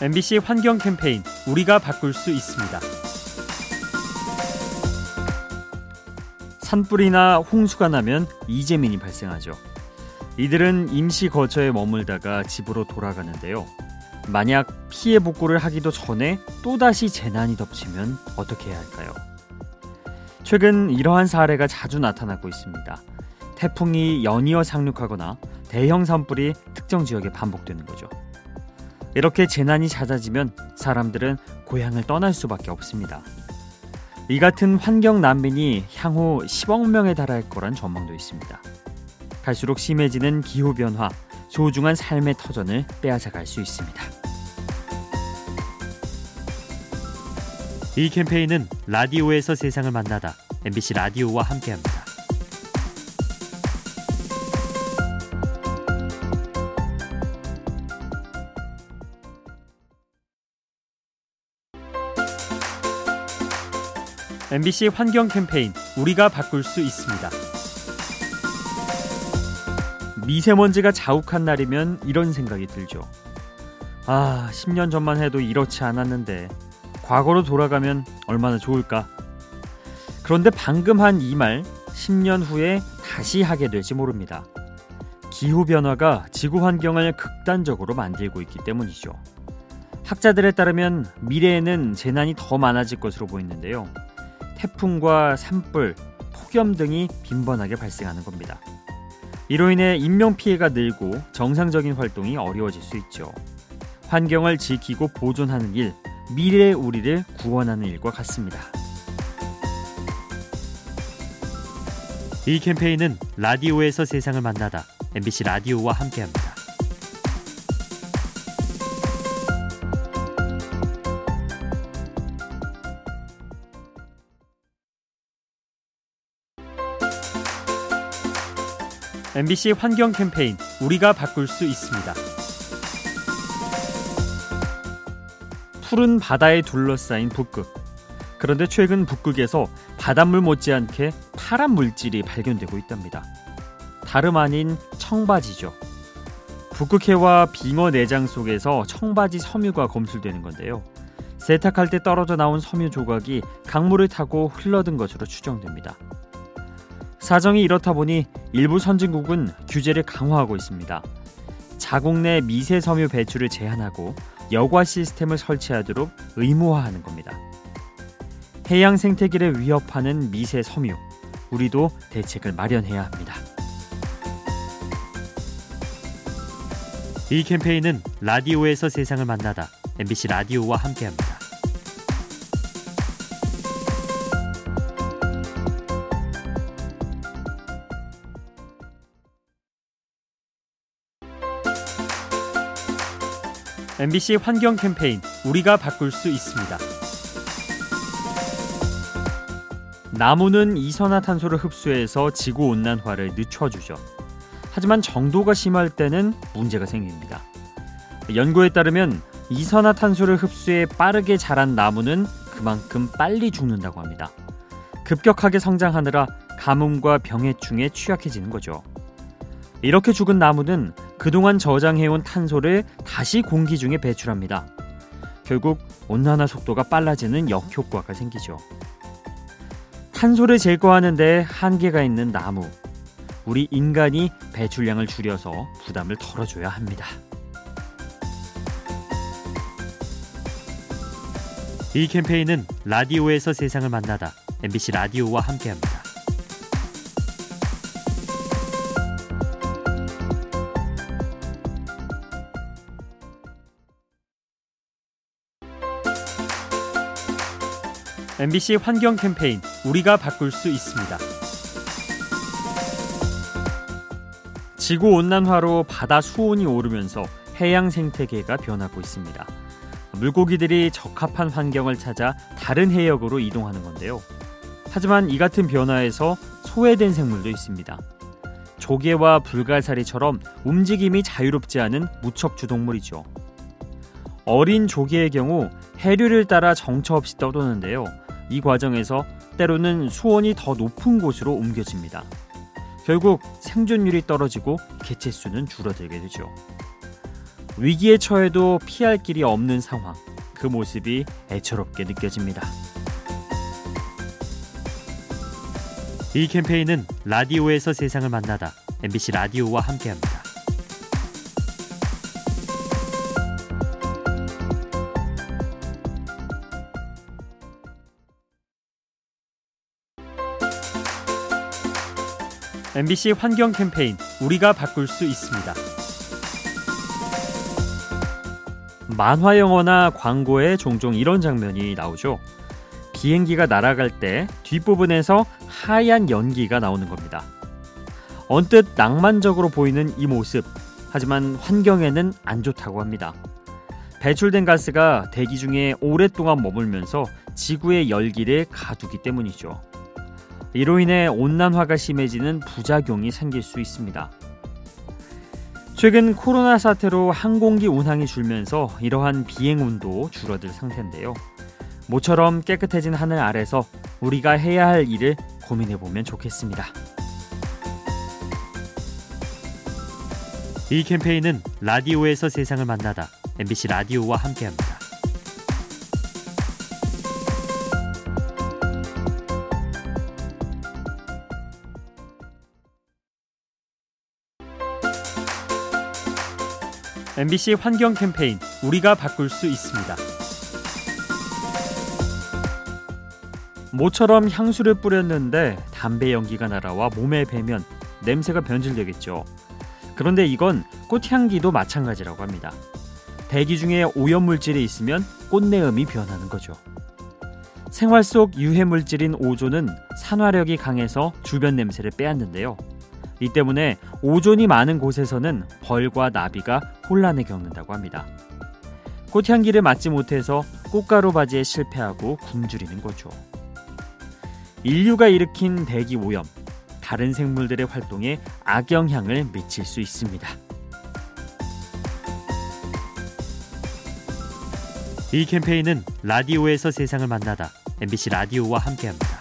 MBC 환경 캠페인 우리가 바꿀 수 있습니다. 산불이나 홍수가 나면 이재민이 발생하죠. 이들은 임시 거처에 머물다가 집으로 돌아가는데요. 만약 피해 복구를 하기도 전에 또다시 재난이 덮치면 어떻게 해야 할까요? 최근 이러한 사례가 자주 나타나고 있습니다. 태풍이 연이어 상륙하거나 대형 산불이 특정 지역에 반복되는 거죠. 이렇게 재난이 잦아지면 사람들은 고향을 떠날 수밖에 없습니다. 이 같은 환경 난민이 향후 10억 명에 달할 거란 전망도 있습니다. 갈수록 심해지는 기후 변화, 소중한 삶의 터전을 빼앗아갈 수 있습니다. 이 캠페인은 라디오에서 세상을 만나다 MBC 라디오와 함께합니다. MBC 환경 캠페인 우리가 바꿀 수 있습니다. 미세먼지가 자욱한 날이면 이런 생각이 들죠. 아, 10년 전만 해도 이렇지 않았는데 과거로 돌아가면 얼마나 좋을까? 그런데 방금 한 이 말 10년 후에 다시 하게 될지 모릅니다. 기후 변화가 지구 환경을 극단적으로 만들고 있기 때문이죠. 학자들에 따르면 미래에는 재난이 더 많아질 것으로 보이는데요. 태풍과 산불, 폭염 등이 빈번하게 발생하는 겁니다. 이로 인해 인명 피해가 늘고 정상적인 활동이 어려워질 수 있죠. 환경을 지키고 보존하는 일, 미래의 우리를 구원하는 일과 같습니다. 이 캠페인은 라디오에서 세상을 만나다 MBC 라디오와 함께합니다. MBC 환경 캠페인 우리가 바꿀 수 있습니다. 푸른 바다에 둘러싸인 북극. 그런데 최근 북극에서 바닷물 못지않게 파란 물질이 발견되고 있답니다. 다름 아닌 청바지죠. 북극해와 빙어 내장 속에서 청바지 섬유가 검출되는 건데요. 세탁할 때 떨어져 나온 섬유 조각이 강물을 타고 흘러든 것으로 추정됩니다. 사정이 이렇다 보니 일부 선진국은 규제를 강화하고 있습니다. 자국 내 미세 섬유 배출을 제한하고 여과 시스템을 설치하도록 의무화하는 겁니다. 해양 생태계를 위협하는 미세 섬유, 우리도 대책을 마련해야 합니다. 이 캠페인은 라디오에서 세상을 만나다 MBC 라디오와 함께합니다. MBC 환경 캠페인 우리가 바꿀 수 있습니다. 나무는 이산화탄소를 흡수해서 지구 온난화를 늦춰주죠. 하지만 정도가 심할 때는 문제가 생깁니다. 연구에 따르면 이산화탄소를 흡수해 빠르게 자란 나무는 그만큼 빨리 죽는다고 합니다. 급격하게 성장하느라 가뭄과 병해충에 취약해지는 거죠. 이렇게 죽은 나무는 그동안 저장해온 탄소를 다시 공기 중에 배출합니다. 결국 온난화 속도가 빨라지는 역효과가 생기죠. 탄소를 제거하는데 한계가 있는 나무. 우리 인간이 배출량을 줄여서 부담을 덜어줘야 합니다. 이 캠페인은 라디오에서 세상을 만나다 MBC 라디오와 함께합니다. MBC 환경 캠페인 우리가 바꿀 수 있습니다. 지구 온난화로 바다 수온이 오르면서 해양 생태계가 변하고 있습니다. 물고기들이 적합한 환경을 찾아 다른 해역으로 이동하는 건데요. 하지만 이 같은 변화에서 소외된 생물도 있습니다. 조개와 불가사리처럼 움직임이 자유롭지 않은 무척주 동물이죠. 어린 조개의 경우 해류를 따라 정처 없이 떠도는데요. 이 과정에서 때로는 수온이 더 높은 곳으로 옮겨집니다. 결국 생존율이 떨어지고 개체수는 줄어들게 되죠. 위기에 처해도 피할 길이 없는 상황. 그 모습이 애처롭게 느껴집니다. 이 캠페인은 라디오에서 세상을 만나다 MBC 라디오와 함께합니다. MBC 환경 캠페인 우리가 바꿀 수 있습니다. 만화 영화나 광고에 종종 이런 장면이 나오죠. 비행기가 날아갈 때 뒷부분에서 하얀 연기가 나오는 겁니다. 언뜻 낭만적으로 보이는 이 모습, 하지만 환경에는 안 좋다고 합니다. 배출된 가스가 대기 중에 오랫동안 머물면서 지구의 열기를 가두기 때문이죠. 이로 인해 온난화가 심해지는 부작용이 생길 수 있습니다. 최근 코로나 사태로 항공기 운항이 줄면서 이러한 비행운도 줄어들 상태인데요. 모처럼 깨끗해진 하늘 아래서 우리가 해야 할 일을 고민해 보면 좋겠습니다. 이 캠페인은 라디오에서 세상을 만나다 MBC 라디오와 함께합니다. MBC 환경 캠페인 우리가 바꿀 수 있습니다. 모처럼 향수를 뿌렸는데 담배 연기가 날아와 몸에 배면 냄새가 변질되겠죠. 그런데 이건 꽃향기도 마찬가지라고 합니다. 대기 중에 오염물질이 있으면 꽃내음이 변하는 거죠. 생활 속 유해물질인 오존은 산화력이 강해서 주변 냄새를 빼앗는데요. 이 때문에 오존이 많은 곳에서는 벌과 나비가 혼란을 겪는다고 합니다. 꽃향기를 맡지 못해서 꽃가루 바지에 실패하고 굶주리는 거죠. 인류가 일으킨 대기 오염, 다른 생물들의 활동에 악영향을 미칠 수 있습니다. 이 캠페인은 라디오에서 세상을 만나다 MBC 라디오와 함께합니다.